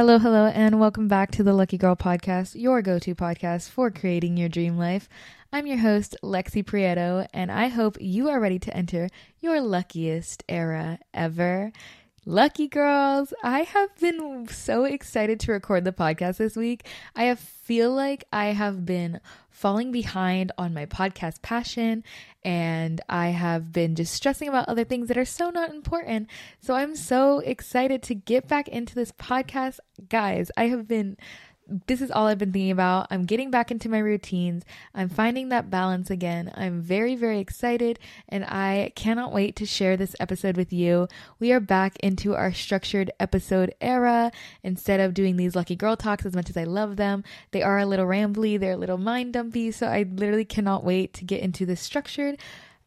Hello, hello, and welcome back to the Lucky Girl Podcast, your go to podcast for creating your dream life. I'm your host, Lexi Prieto, and I hope you are ready to enter your luckiest era ever. Lucky girls, I have been so excited to record the podcast this week. I feel like I have been falling behind on my podcast passion and I have been just stressing about other things that are so not important. So I'm so excited to get back into this podcast. Guys, I have been this is all I've been thinking about. I'm getting back into my routines. I'm finding that balance again. I'm very, very excited and I cannot wait to share this episode with you. We are back into our structured episode era. Instead of doing these lucky girl talks as much as I love them, they are a little rambly, they're a little mind dumpy. So I literally cannot wait to get into this structured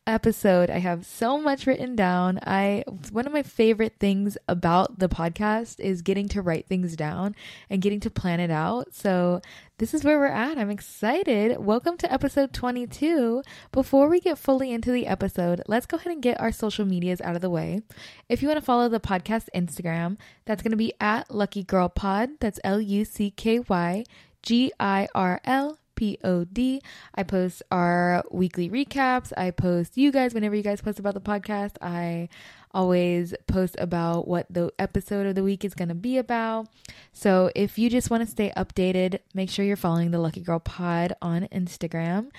episode. I have so much written down. I one of my favorite things about the podcast is getting to write things down and getting to plan it out. So this is where we're at. I'm excited. Welcome to episode 22. Before we get fully into the episode, let's go ahead and get our social medias out of the way. If you want to follow the podcast Instagram, that's going to be at Lucky Girl Pod. That's L U C K Y G I R L P-O-D. I post our weekly recaps. I post you guys whenever you guys post about the podcast. I always post about what the episode of the week is going to be about. So if you just want to stay updated, make sure you're following the Lucky Girl Pod on Instagram.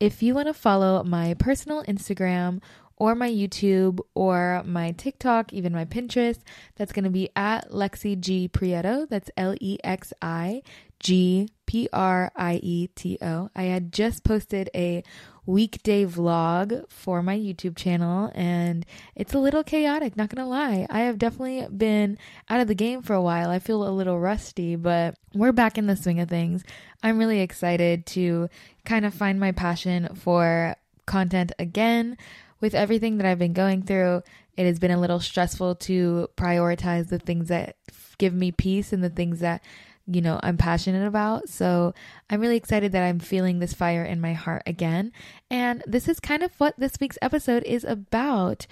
If you want to follow my personal Instagram or my YouTube or my TikTok, even my Pinterest, that's going to be at Lexi G Prieto. That's L E X I G P R I E T O. I had just posted a weekday vlog for my YouTube channel and it's a little chaotic, not gonna lie. I have definitely been out of the game for a while. I feel a little rusty, but we're back in the swing of things. I'm really excited to kind of find my passion for content again. With everything that I've been going through, it has been a little stressful to prioritize the things that give me peace and the things that you know, I'm passionate about. So I'm really excited that I'm feeling this fire in my heart again. And this is kind of what this week's episode is about.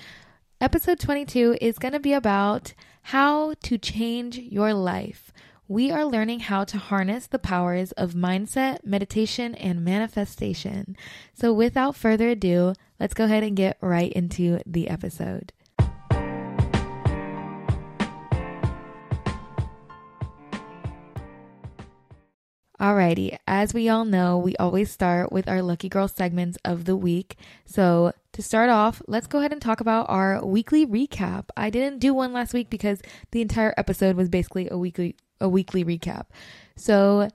Episode 22 is going to be about how to change your life. We are learning how to harness the powers of mindset, meditation, and manifestation. So, without further ado, let's go ahead and get right into the episode. Alrighty, as we all know, we always start with our Lucky Girl segments of the week. So, to start off, let's go ahead and talk about our weekly recap. I didn't do one last week because the entire episode was basically a weekly a weekly recap. So,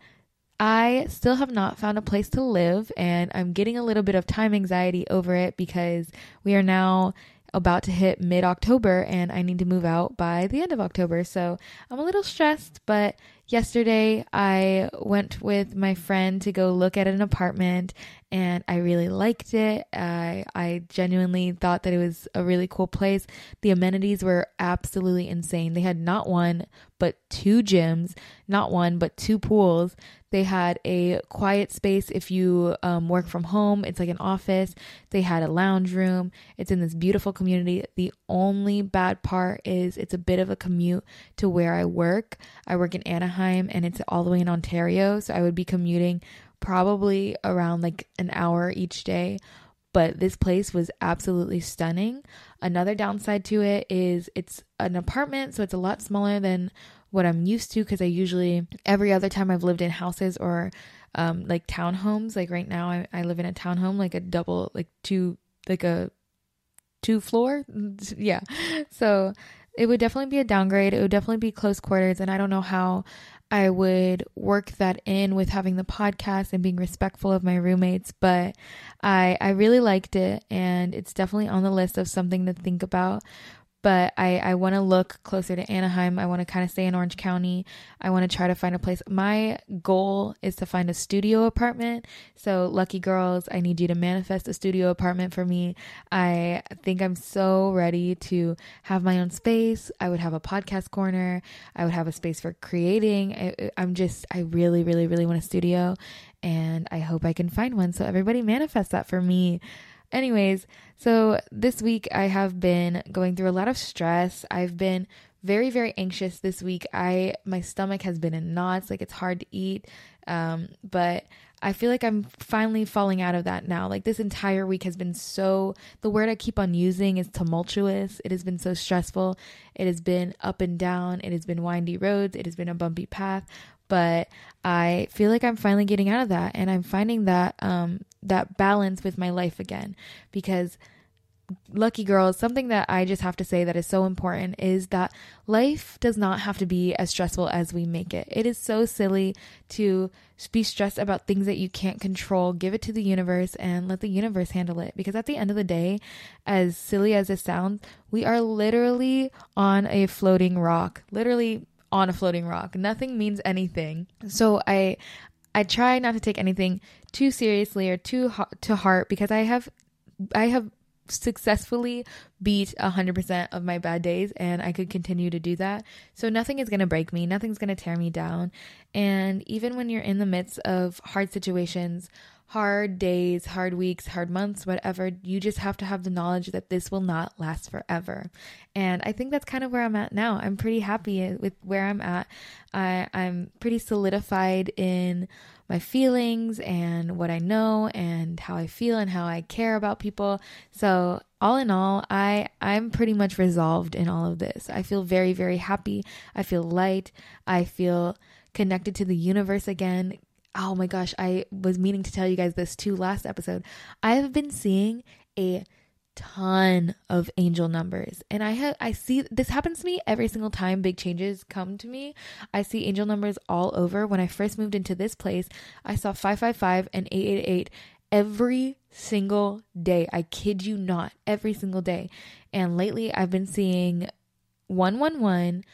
I still have not found a place to live and I'm getting a little bit of time anxiety over it because we are now about to hit mid October and I need to move out by the end of October. So I'm a little stressed, but yesterday I went with my friend to go look at an apartment and I really liked it. I I genuinely thought that it was a really cool place. The amenities were absolutely insane. They had not one but two gyms, not one but two pools. They had a quiet space if you um, work from home. It's like an office. They had a lounge room. It's in this beautiful community. The only bad part is it's a bit of a commute to where I work. I work in Anaheim and it's all the way in Ontario. So I would be commuting probably around like an hour each day. But this place was absolutely stunning. Another downside to it is it's an apartment, so it's a lot smaller than what I'm used to because I usually, every other time I've lived in houses or um, like townhomes, like right now I, I live in a townhome, like a double, like two, like a two floor. yeah. So it would definitely be a downgrade. It would definitely be close quarters. And I don't know how I would work that in with having the podcast and being respectful of my roommates, but I I really liked it and it's definitely on the list of something to think about but I, I want to look closer to Anaheim. I want to kind of stay in Orange County. I want to try to find a place. My goal is to find a studio apartment. So, lucky girls, I need you to manifest a studio apartment for me. I think I'm so ready to have my own space. I would have a podcast corner. I would have a space for creating. I, I'm just, I really, really, really want a studio. And I hope I can find one. So, everybody manifest that for me. Anyways, so this week I have been going through a lot of stress. I've been very very anxious this week. I my stomach has been in knots, like it's hard to eat. Um, but I feel like I'm finally falling out of that now. Like this entire week has been so the word I keep on using is tumultuous. It has been so stressful. It has been up and down. It has been windy roads. It has been a bumpy path. But I feel like I'm finally getting out of that and I'm finding that um that balance with my life again because lucky girls, something that I just have to say that is so important is that life does not have to be as stressful as we make it. It is so silly to be stressed about things that you can't control. Give it to the universe and let the universe handle it. Because at the end of the day, as silly as it sounds, we are literally on a floating rock. Literally on a floating rock. Nothing means anything. So I I try not to take anything too seriously or too to heart because I have I have successfully beat 100% of my bad days and I could continue to do that. So nothing is going to break me, nothing's going to tear me down. And even when you're in the midst of hard situations, hard days, hard weeks, hard months, whatever, you just have to have the knowledge that this will not last forever. And I think that's kind of where I'm at now. I'm pretty happy with where I'm at. I, I'm pretty solidified in my feelings and what I know and how I feel and how I care about people. So, all in all, I I'm pretty much resolved in all of this. I feel very very happy. I feel light. I feel connected to the universe again. Oh my gosh, I was meaning to tell you guys this too last episode. I have been seeing a ton of angel numbers and i have i see this happens to me every single time big changes come to me. I see angel numbers all over. When i first moved into this place i saw 555 and 888 every single day. I kid you not every single day. And lately i've been seeing 111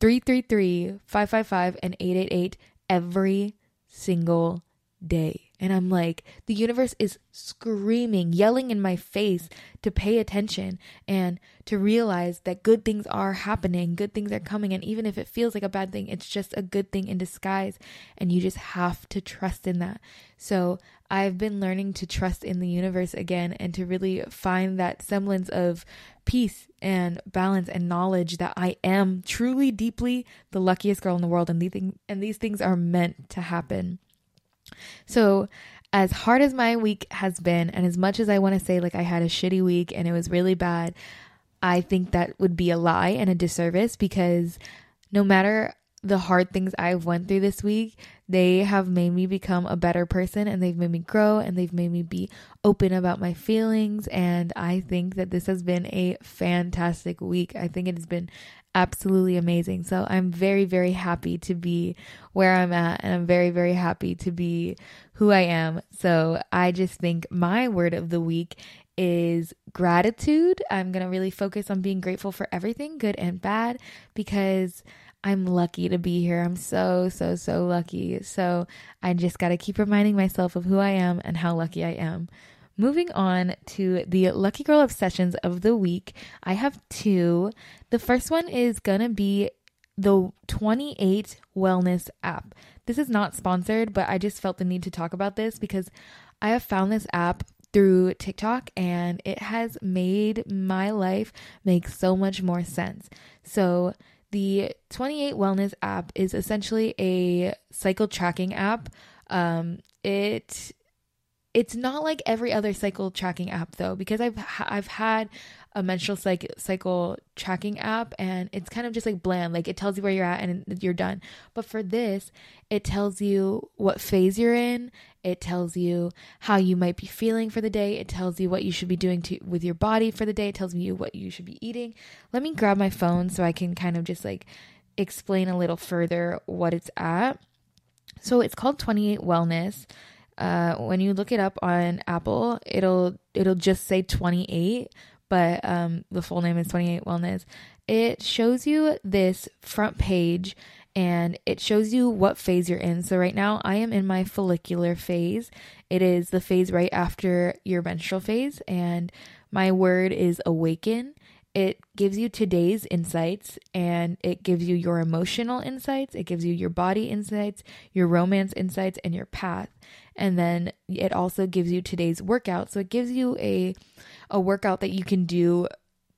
333 555 and 888 every single day and I'm like, the universe is screaming, yelling in my face to pay attention and to realize that good things are happening, good things are coming. And even if it feels like a bad thing, it's just a good thing in disguise. And you just have to trust in that. So I've been learning to trust in the universe again and to really find that semblance of peace and balance and knowledge that I am truly, deeply the luckiest girl in the world. And these, things, and these things are meant to happen. So, as hard as my week has been, and as much as I want to say, like, I had a shitty week and it was really bad, I think that would be a lie and a disservice because no matter the hard things I've went through this week, they have made me become a better person and they've made me grow and they've made me be open about my feelings and I think that this has been a fantastic week. I think it has been absolutely amazing. So I'm very, very happy to be where I'm at, and I'm very, very happy to be who I am. So I just think my word of the week is gratitude. I'm going to really focus on being grateful for everything, good and bad, because I'm lucky to be here. I'm so, so, so lucky. So I just got to keep reminding myself of who I am and how lucky I am. Moving on to the Lucky Girl Obsessions of the week, I have two. The first one is gonna be the 28 Wellness app. This is not sponsored, but I just felt the need to talk about this because I have found this app through TikTok and it has made my life make so much more sense. So, the 28 Wellness app is essentially a cycle tracking app. Um, it it's not like every other cycle tracking app though, because I've I've had a menstrual cycle cycle tracking app and it's kind of just like bland, like it tells you where you're at and you're done. But for this, it tells you what phase you're in. It tells you how you might be feeling for the day. It tells you what you should be doing to with your body for the day. It tells you what you should be eating. Let me grab my phone so I can kind of just like explain a little further what it's at. So it's called 28 Wellness uh, when you look it up on Apple, it'll it'll just say 28, but um, the full name is 28 Wellness. It shows you this front page and it shows you what phase you're in. So right now I am in my follicular phase. It is the phase right after your menstrual phase and my word is awaken. It gives you today's insights and it gives you your emotional insights, it gives you your body insights, your romance insights and your path and then it also gives you today's workout. So it gives you a a workout that you can do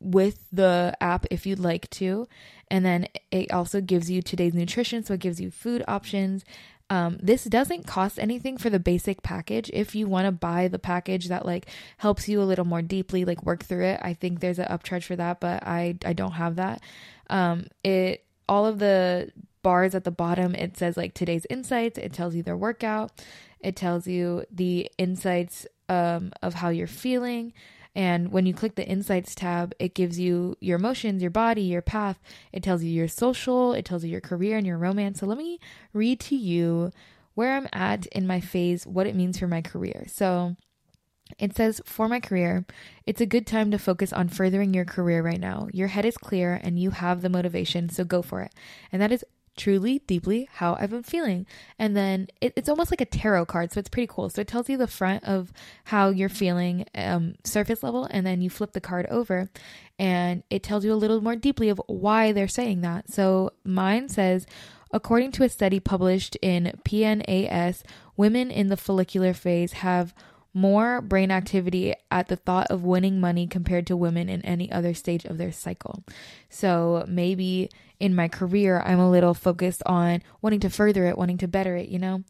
with the app if you'd like to. And then it also gives you today's nutrition, so it gives you food options. Um, this doesn't cost anything for the basic package. If you want to buy the package that like helps you a little more deeply, like work through it, I think there's an upcharge for that, but I I don't have that. Um, it all of the bars at the bottom it says like today's insights. It tells you their workout. It tells you the insights um, of how you're feeling. And when you click the insights tab, it gives you your emotions, your body, your path. It tells you your social, it tells you your career and your romance. So let me read to you where I'm at in my phase, what it means for my career. So it says, For my career, it's a good time to focus on furthering your career right now. Your head is clear and you have the motivation, so go for it. And that is truly, deeply how I've been feeling. And then it, it's almost like a tarot card, so it's pretty cool. So it tells you the front of how you're feeling, um, surface level, and then you flip the card over, and it tells you a little more deeply of why they're saying that. So mine says, according to a study published in PNAS, women in the follicular phase have more brain activity at the thought of winning money compared to women in any other stage of their cycle. So maybe in my career, I'm a little focused on wanting to further it, wanting to better it, you know?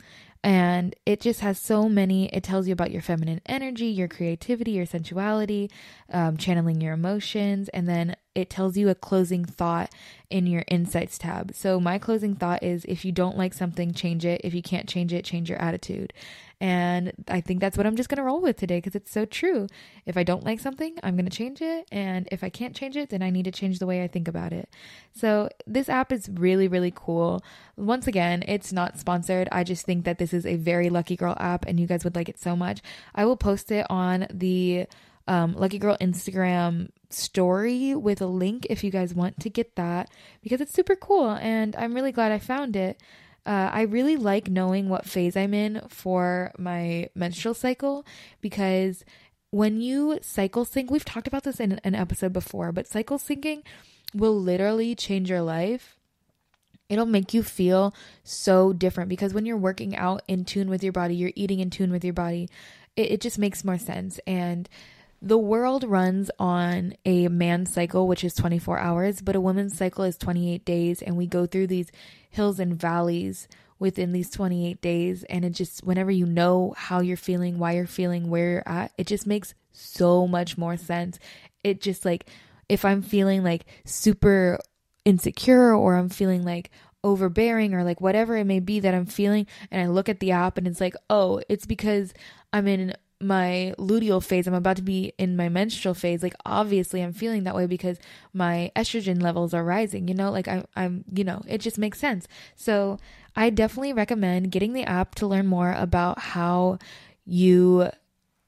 And it just has so many, it tells you about your feminine energy, your creativity, your sensuality, um, channeling your emotions, and then it tells you a closing thought in your insights tab. So, my closing thought is if you don't like something, change it. If you can't change it, change your attitude. And I think that's what I'm just going to roll with today because it's so true. If I don't like something, I'm going to change it. And if I can't change it, then I need to change the way I think about it. So, this app is really, really cool. Once again, it's not sponsored. I just think that this is a very lucky girl app and you guys would like it so much. I will post it on the um, Lucky Girl Instagram story with a link if you guys want to get that because it's super cool and I'm really glad I found it. Uh, I really like knowing what phase I'm in for my menstrual cycle because when you cycle sync, we've talked about this in an episode before, but cycle syncing will literally change your life. It'll make you feel so different because when you're working out in tune with your body, you're eating in tune with your body, it, it just makes more sense. And the world runs on a man's cycle, which is 24 hours, but a woman's cycle is 28 days. And we go through these hills and valleys within these 28 days. And it just, whenever you know how you're feeling, why you're feeling, where you're at, it just makes so much more sense. It just like, if I'm feeling like super insecure or I'm feeling like overbearing or like whatever it may be that I'm feeling, and I look at the app and it's like, oh, it's because I'm in my luteal phase, I'm about to be in my menstrual phase, like obviously I'm feeling that way because my estrogen levels are rising, you know, like I, I'm, you know, it just makes sense. So I definitely recommend getting the app to learn more about how you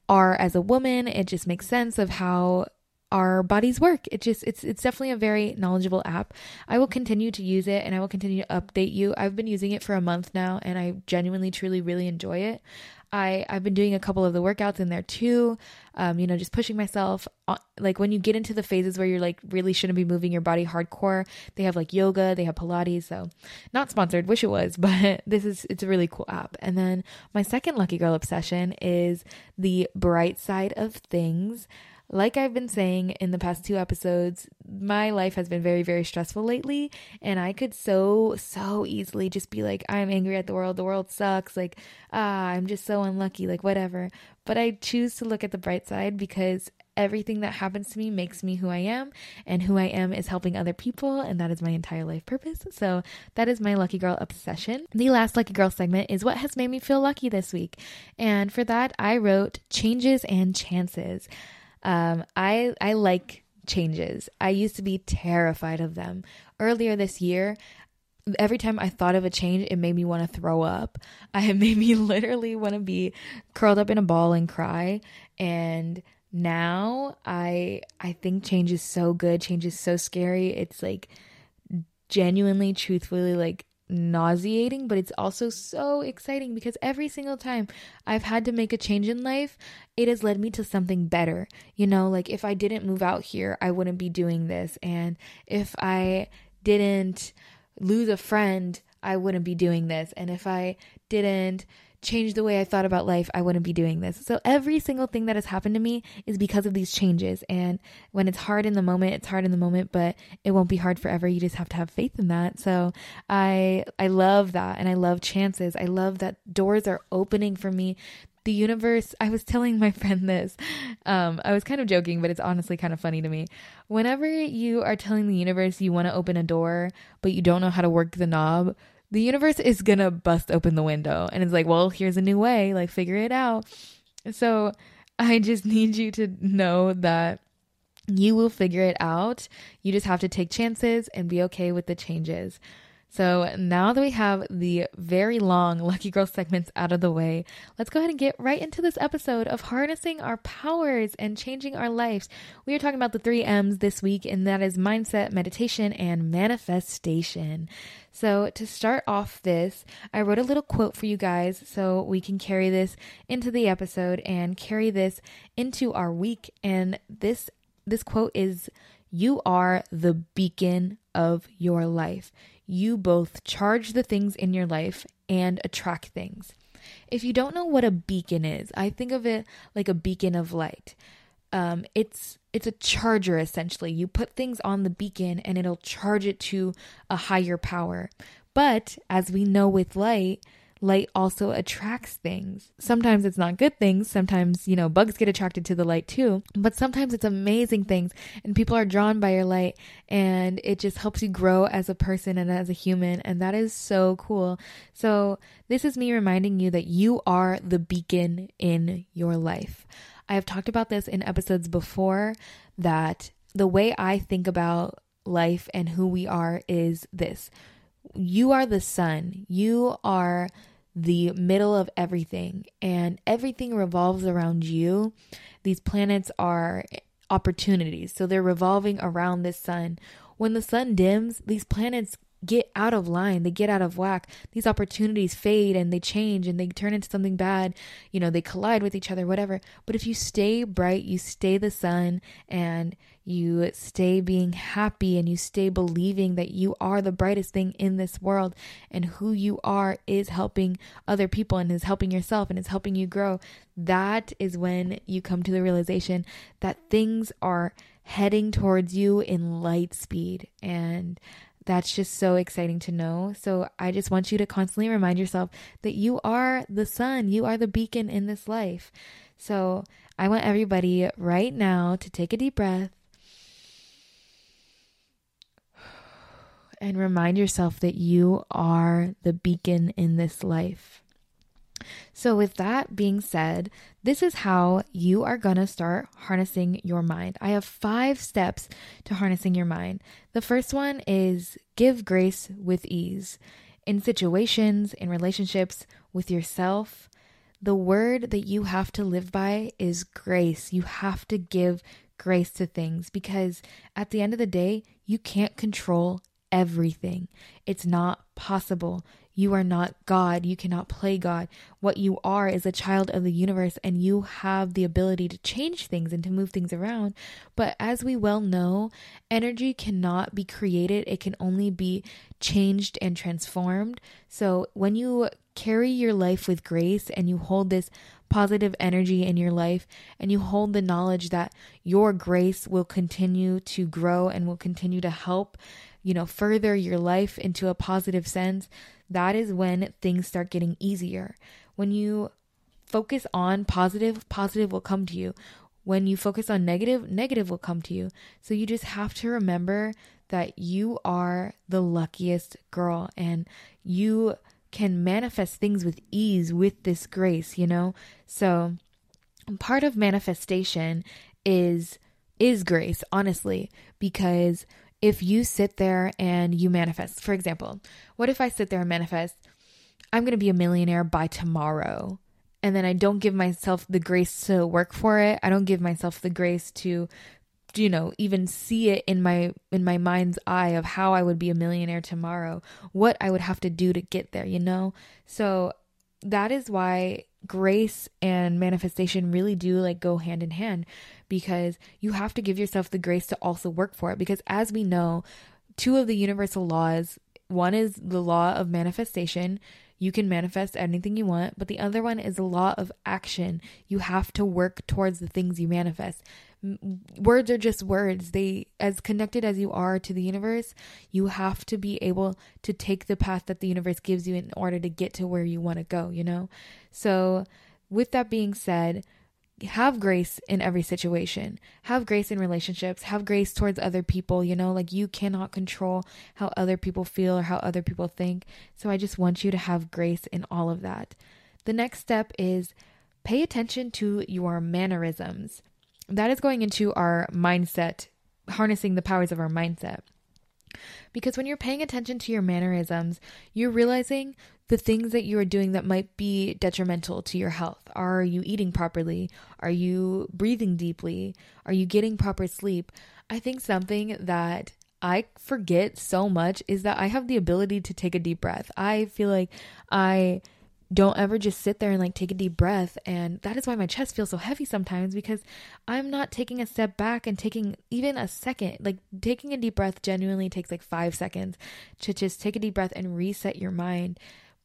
are as a woman. It just makes sense of how our bodies work. It just it's it's definitely a very knowledgeable app. I will continue to use it and I will continue to update you. I've been using it for a month now and I genuinely truly really enjoy it. I I've been doing a couple of the workouts in there too. Um, you know, just pushing myself. Like when you get into the phases where you're like really shouldn't be moving your body hardcore, they have like yoga, they have Pilates. So not sponsored, wish it was, but this is it's a really cool app. And then my second lucky girl obsession is the bright side of things. Like I've been saying in the past two episodes, my life has been very, very stressful lately. And I could so, so easily just be like, I'm angry at the world. The world sucks. Like, ah, I'm just so unlucky. Like, whatever. But I choose to look at the bright side because everything that happens to me makes me who I am. And who I am is helping other people. And that is my entire life purpose. So that is my lucky girl obsession. The last lucky girl segment is what has made me feel lucky this week. And for that, I wrote changes and chances. Um, I I like changes. I used to be terrified of them. Earlier this year, every time I thought of a change, it made me want to throw up. I made me literally want to be curled up in a ball and cry. And now I I think change is so good. Change is so scary. It's like genuinely, truthfully, like nauseating, but it's also so exciting because every single time I've had to make a change in life, it has led me to something better. You know, like if I didn't move out here, I wouldn't be doing this. And if I didn't lose a friend, I wouldn't be doing this. And if I didn't changed the way I thought about life, I wouldn't be doing this. So every single thing that has happened to me is because of these changes. And when it's hard in the moment, it's hard in the moment, but it won't be hard forever. You just have to have faith in that. So I I love that and I love chances. I love that doors are opening for me the universe i was telling my friend this um, i was kind of joking but it's honestly kind of funny to me whenever you are telling the universe you want to open a door but you don't know how to work the knob the universe is gonna bust open the window and it's like well here's a new way like figure it out. So i just need you to know that you will figure it out. You just have to take chances and be okay with the changes so now that we have the very long Lucky Girl segments out of the way, let's go ahead and get right into this episode of harnessing our powers and changing our lives. We are talking about the three M's this week, and that is mindset, meditation, and manifestation. So to start off this, I wrote a little quote for you guys so we can carry this into the episode and carry this into our week. And this this quote is you are the beacon of your life you both charge the things in your life and attract things. If you don't know what a beacon is, I think of it like a beacon of light. Um, it's it's a charger essentially. You put things on the beacon and it'll charge it to a higher power. But as we know with light, light also attracts things. Sometimes it's not good things. Sometimes, you know, bugs get attracted to the light too. But sometimes it's amazing things and people are drawn by your light and it just helps you grow as a person and as a human. And that is so cool. So, this is me reminding you that you are the beacon in your life. I have talked about this in episodes before that the way I think about life and who we are is this you are the sun. You are the middle of everything, and everything revolves around you. These planets are opportunities, so they're revolving around this sun. When the sun dims, these planets get out of line, they get out of whack. These opportunities fade and they change and they turn into something bad. You know, they collide with each other, whatever. But if you stay bright, you stay the sun and you stay being happy and you stay believing that you are the brightest thing in this world and who you are is helping other people and is helping yourself and is helping you grow, that is when you come to the realization that things are heading towards you in light speed. And that's just so exciting to know. So I just want you to constantly remind yourself that you are the sun, you are the beacon in this life. So I want everybody right now to take a deep breath and remind yourself that you are the beacon in this life. So, with that being said, this is how you are going to start harnessing your mind. I have five steps to harnessing your mind. The first one is give grace with ease. In situations, in relationships, with yourself, the word that you have to live by is grace. You have to give grace to things because at the end of the day, you can't control everything. It's not possible. You are not God. You cannot play God. What you are is a child of the universe, and you have the ability to change things and to move things around. But as we well know, energy cannot be created, it can only be changed and transformed. So when you carry your life with grace and you hold this positive energy in your life and you hold the knowledge that your grace will continue to grow and will continue to help you know, further your life into a positive sense, that is when things start getting easier. When you focus on positive, positive will come to you. When you focus on negative, negative will come to you. So you just have to remember that you are the luckiest girl and you can manifest things with ease with this grace, you know? So part of manifestation is is grace, honestly, because if you sit there and you manifest, for example, what if I sit there and manifest, I'm going to be a millionaire by tomorrow? And then I don't give myself the grace to work for it. I don't give myself the grace to you know even see it in my in my mind's eye of how I would be a millionaire tomorrow what I would have to do to get there you know so that is why grace and manifestation really do like go hand in hand because you have to give yourself the grace to also work for it. Because as we know, two of the universal laws one is the law of manifestation. You can manifest anything you want, but the other one is a law of action. You have to work towards the things you manifest. Words are just words. They, as connected as you are to the universe, you have to be able to take the path that the universe gives you in order to get to where you want to go, you know? So, with that being said, have grace in every situation. Have grace in relationships. Have grace towards other people. You know, like you cannot control how other people feel or how other people think. So I just want you to have grace in all of that. The next step is pay attention to your mannerisms. That is going into our mindset, harnessing the powers of our mindset. Because when you're paying attention to your mannerisms, you're realizing the things that you are doing that might be detrimental to your health. Are you eating properly? Are you breathing deeply? Are you getting proper sleep? I think something that I forget so much is that I have the ability to take a deep breath. I feel like I don't ever just sit there and like take a deep breath. And that is why my chest feels so heavy sometimes because I'm not taking a step back and taking even a second. Like taking a deep breath genuinely takes like five seconds to just take a deep breath and reset your mind.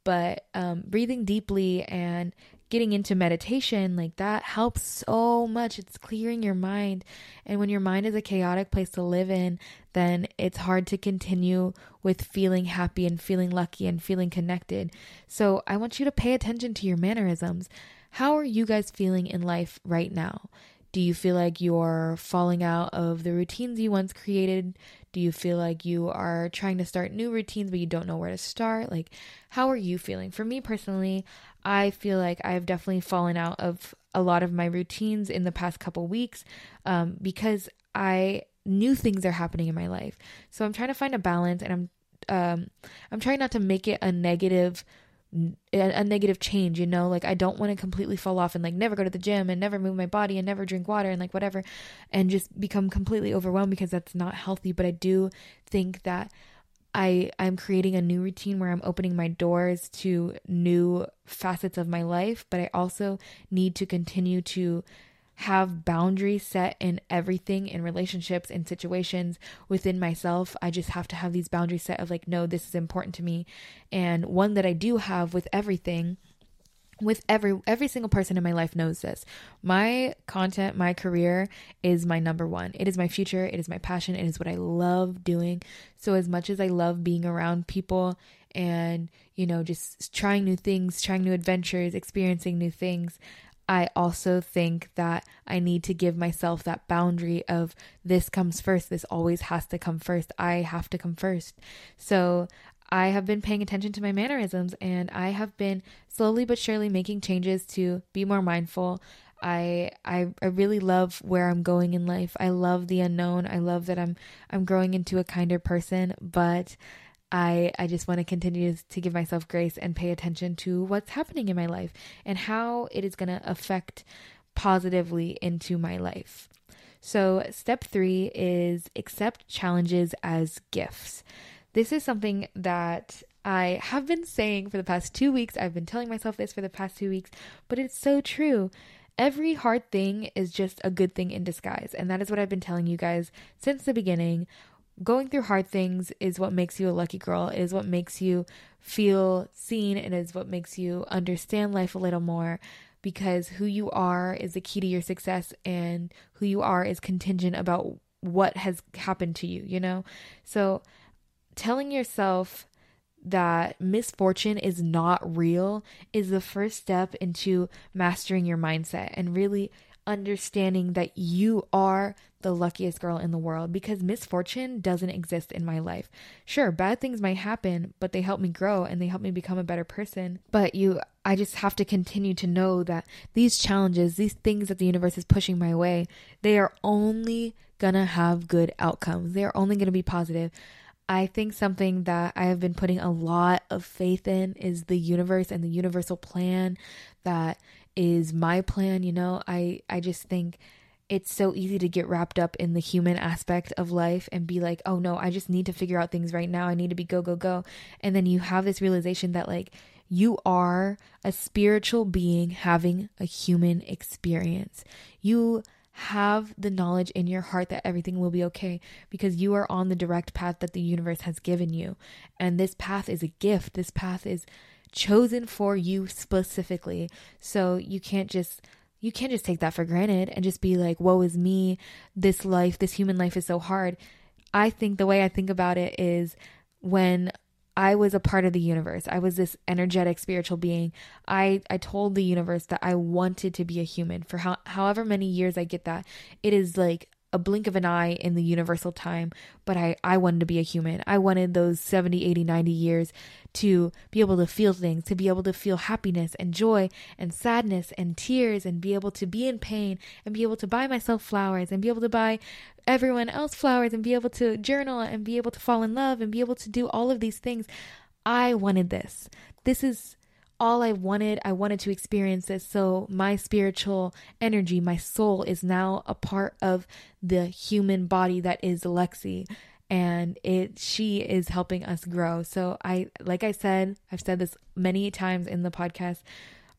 But um, breathing deeply and getting into meditation, like that helps so much. It's clearing your mind. And when your mind is a chaotic place to live in, then it's hard to continue with feeling happy and feeling lucky and feeling connected. So I want you to pay attention to your mannerisms. How are you guys feeling in life right now? Do you feel like you're falling out of the routines you once created? Do you feel like you are trying to start new routines but you don't know where to start? Like, how are you feeling? For me personally, I feel like I've definitely fallen out of a lot of my routines in the past couple weeks um, because I new things are happening in my life. So I'm trying to find a balance and I'm um, I'm trying not to make it a negative a negative change, you know, like I don't want to completely fall off and like never go to the gym and never move my body and never drink water and like whatever and just become completely overwhelmed because that's not healthy, but I do think that I I'm creating a new routine where I'm opening my doors to new facets of my life, but I also need to continue to have boundaries set in everything in relationships and situations within myself. I just have to have these boundaries set of like, no, this is important to me. And one that I do have with everything with every every single person in my life knows this. My content, my career is my number one. It is my future, it is my passion, it is what I love doing. So as much as I love being around people and, you know, just trying new things, trying new adventures, experiencing new things, I also think that I need to give myself that boundary of this comes first. This always has to come first. I have to come first. So I have been paying attention to my mannerisms and I have been slowly but surely making changes to be more mindful. I, I I really love where I'm going in life. I love the unknown. I love that I'm I'm growing into a kinder person, but I I just want to continue to give myself grace and pay attention to what's happening in my life and how it is going to affect positively into my life. So, step 3 is accept challenges as gifts. This is something that I have been saying for the past 2 weeks. I've been telling myself this for the past 2 weeks, but it's so true. Every hard thing is just a good thing in disguise. And that is what I've been telling you guys since the beginning going through hard things is what makes you a lucky girl, it is what makes you feel seen, it is what makes you understand life a little more because who you are is the key to your success and who you are is contingent about what has happened to you, you know? So telling yourself that misfortune is not real is the first step into mastering your mindset and really understanding that you are the luckiest girl in the world because misfortune doesn't exist in my life. Sure, bad things might happen, but they help me grow and they help me become a better person. But you I just have to continue to know that these challenges, these things that the universe is pushing my way, they are only gonna have good outcomes. They are only gonna be positive. I think something that I have been putting a lot of faith in is the universe and the universal plan that is my plan, you know. I I just think it's so easy to get wrapped up in the human aspect of life and be like, "Oh no, I just need to figure out things right now. I need to be go go go." And then you have this realization that like you are a spiritual being having a human experience. You have the knowledge in your heart that everything will be okay because you are on the direct path that the universe has given you. And this path is a gift. This path is chosen for you specifically. So you can't just you can't just take that for granted and just be like, woe is me. This life, this human life is so hard. I think the way I think about it is when I was a part of the universe. I was this energetic spiritual being. I I told the universe that I wanted to be a human for how, however many years I get that. It is like a blink of an eye in the universal time, but I, I wanted to be a human. I wanted those 70, 80, 90 years to be able to feel things, to be able to feel happiness and joy and sadness and tears and be able to be in pain and be able to buy myself flowers and be able to buy everyone else flowers and be able to journal and be able to fall in love and be able to do all of these things. I wanted this. This is all I wanted. I wanted to experience this. So my spiritual energy, my soul is now a part of the human body that is Lexi. And it she is helping us grow. So I like I said, I've said this many times in the podcast.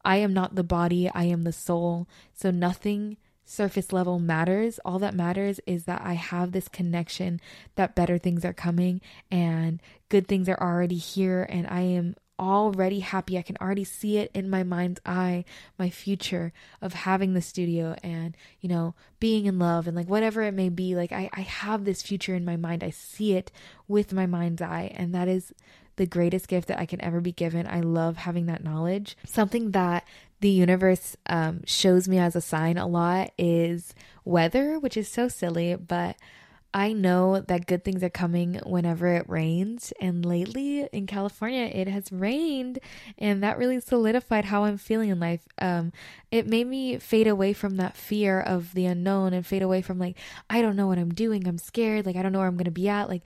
I am not the body, I am the soul. So nothing surface level matters. All that matters is that I have this connection that better things are coming and good things are already here and I am already happy. I can already see it in my mind's eye, my future of having the studio and, you know, being in love and like whatever it may be. Like I, I have this future in my mind. I see it with my mind's eye. And that is the greatest gift that I can ever be given. I love having that knowledge. Something that the universe um, shows me as a sign a lot is weather, which is so silly, but I know that good things are coming whenever it rains. And lately in California, it has rained, and that really solidified how I'm feeling in life. Um, it made me fade away from that fear of the unknown and fade away from like, I don't know what I'm doing. I'm scared. Like, I don't know where I'm going to be at. Like,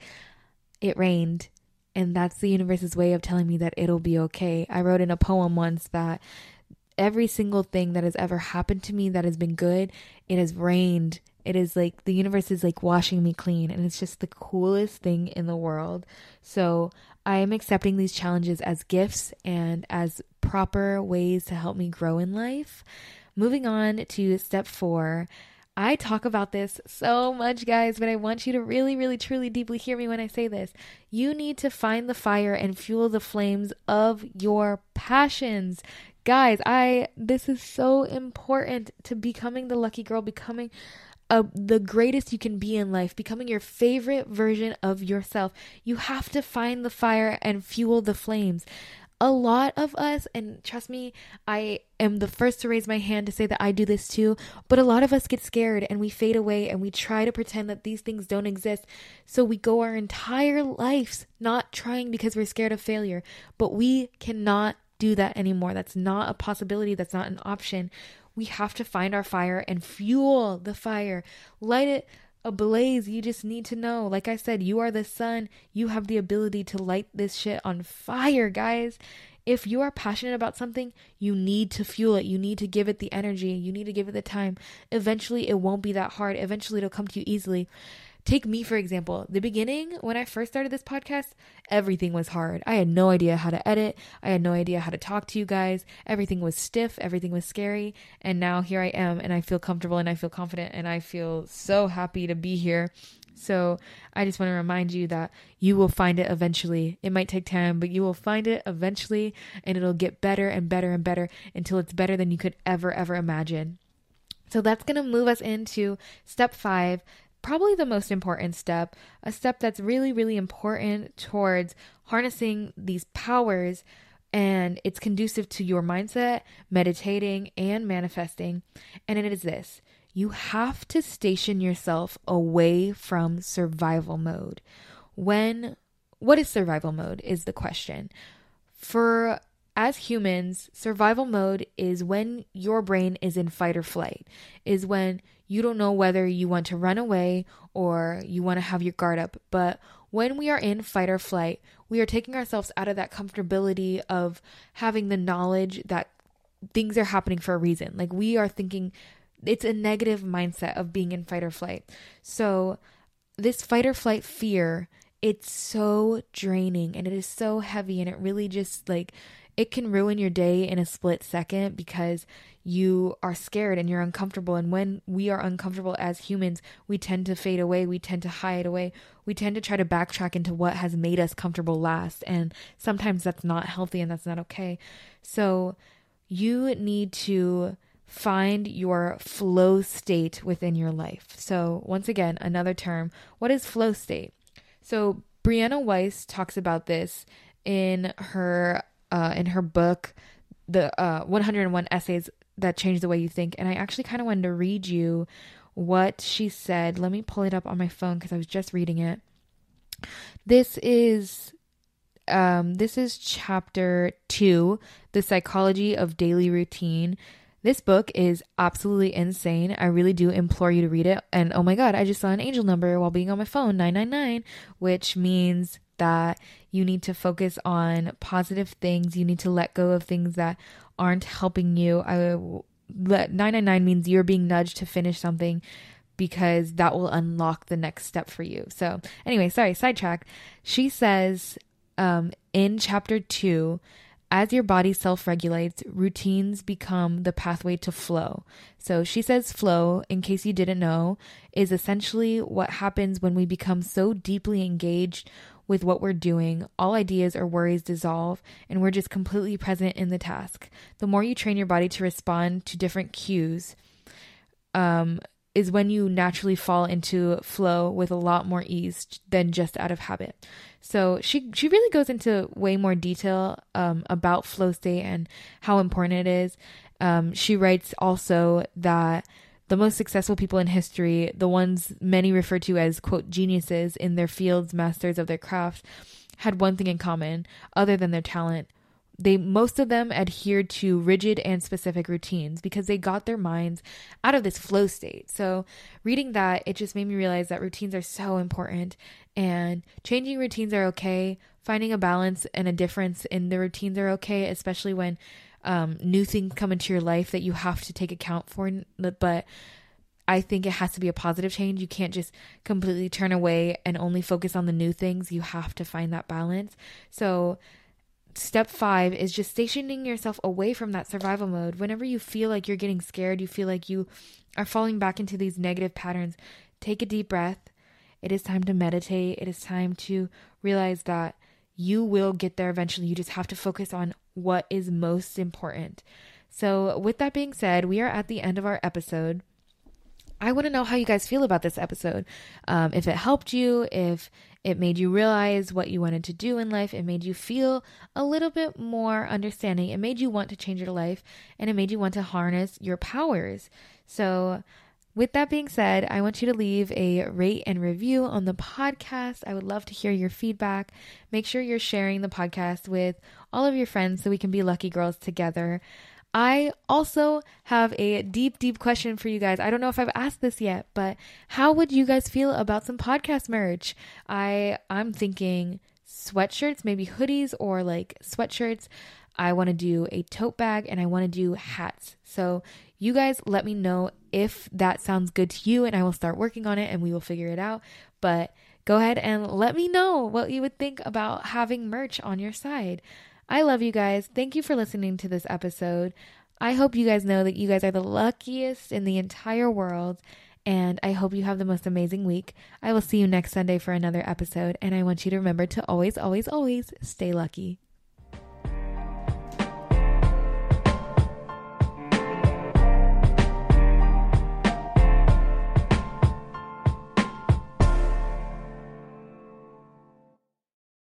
it rained. And that's the universe's way of telling me that it'll be okay. I wrote in a poem once that every single thing that has ever happened to me that has been good, it has rained it is like the universe is like washing me clean, and it's just the coolest thing in the world. So I am accepting these challenges as gifts and as proper ways to help me grow in life. Moving on to step four. I talk about this so much, guys, but I want you to really, really, truly, deeply hear me when I say this. You need to find the fire and fuel the flames of your passions. Guys, I this is so important to becoming the lucky girl, becoming uh, the greatest you can be in life, becoming your favorite version of yourself. You have to find the fire and fuel the flames. A lot of us, and trust me, I am the first to raise my hand to say that I do this too, but a lot of us get scared and we fade away and we try to pretend that these things don't exist. So we go our entire lives not trying because we're scared of failure, but we cannot do that anymore. That's not a possibility. That's not an option. We have to find our fire and fuel the fire. Light it ablaze. You just need to know. Like I said, you are the sun. You have the ability to light this shit on fire, guys. If you are passionate about something, you need to fuel it. You need to give it the energy. You need to give it the time. Eventually, it won't be that hard. Eventually, it'll come to you easily. Take me, for example. The beginning, when I first started this podcast, everything was hard. I had no idea how to edit. I had no idea how to talk to you guys. Everything was stiff. Everything was scary. And now here I am, and I feel comfortable and I feel confident, and I feel so happy to be here. So I just want to remind you that you will find it eventually. It might take time, but you will find it eventually, and it'll get better and better and better until it's better than you could ever, ever imagine. So that's going to move us into step five probably the most important step, a step that's really, really important towards harnessing these powers. And it's conducive to your mindset, meditating, and manifesting. And it is this you have to station yourself away from survival mode. When, what is survival mode? Is the question. For as humans, survival mode is when your brain is in fight or flight, is when you don't know whether you want to run away or you want to have your guard up. But when we are in fight or flight, we are taking ourselves out of that comfortability of having the knowledge that things are happening for a reason. Like we are thinking it's a negative mindset of being in fight or flight. So this fight or flight fear, it's so draining and it is so heavy and it really just like it can ruin your day in a split second because you are scared and you're uncomfortable. And when we are uncomfortable as humans, we tend to fade away, we tend to hide away, we tend to try to backtrack into what has made us comfortable last. And sometimes that's not healthy and that's not okay. So you need to find your flow state within your life. So, once again, another term. What is flow state? So, Brianna Wiest talks about this in her uh, in her book, the uh, 101 essays that change the way you think. And I actually kind of wanted to read you what she said. Let me pull it up on my phone because I was just reading it. This is um, this is chapter two, the psychology of daily routine. This book is absolutely insane. I really do implore you to read it. And oh my God, I just saw an angel number while being on my phone 999, which means that you need to focus on positive things. You need to let go of things that aren't helping you. I let 999 means you're being nudged to finish something because that will unlock the next step for you. So, anyway, sorry, sidetrack. She says um, in chapter two, as your body self regulates, routines become the pathway to flow. So she says flow, in case you didn't know, is essentially what happens when we become so deeply engaged with what we're doing, all ideas or worries dissolve, and we're just completely present in the task. The more you train your body to respond to different cues, um, is when you naturally fall into flow with a lot more ease than just out of habit. So she she really goes into way more detail um, about flow state and how important it is. Um, she writes also that the most successful people in history, the ones many refer to as quote geniuses in their fields, masters of their craft, had one thing in common other than their talent, they most of them adhered to rigid and specific routines because they got their minds out of this flow state. So, reading that, it just made me realize that routines are so important and changing routines are okay. Finding a balance and a difference in the routines are okay, especially when um, new things come into your life that you have to take account for. But I think it has to be a positive change. You can't just completely turn away and only focus on the new things. You have to find that balance. So, step five is just stationing yourself away from that survival mode. Whenever you feel like you're getting scared, you feel like you are falling back into these negative patterns, take a deep breath. It is time to meditate. It is time to realize that you will get there eventually. You just have to focus on what is most important. So, with that being said, we are at the end of our episode. I want to know how you guys feel about this episode. Um, if it helped you, if it made you realize what you wanted to do in life. It made you feel a little bit more understanding. It made you want to change your life and it made you want to harness your powers. So, with that being said, I want you to leave a rate and review on the podcast. I would love to hear your feedback. Make sure you're sharing the podcast with all of your friends so we can be lucky girls together. I also have a deep, deep question for you guys. I don't know if I've asked this yet, but how would you guys feel about some podcast merch? I I'm thinking sweatshirts, maybe hoodies or like sweatshirts. I want to do a tote bag and I want to do hats. So you guys let me know if that sounds good to you and I will start working on it and we will figure it out. But go ahead and let me know what you would think about having merch on your side. I love you guys. Thank you for listening to this episode. I hope you guys know that you guys are the luckiest in the entire world. And I hope you have the most amazing week. I will see you next Sunday for another episode. And I want you to remember to always, always, always stay lucky.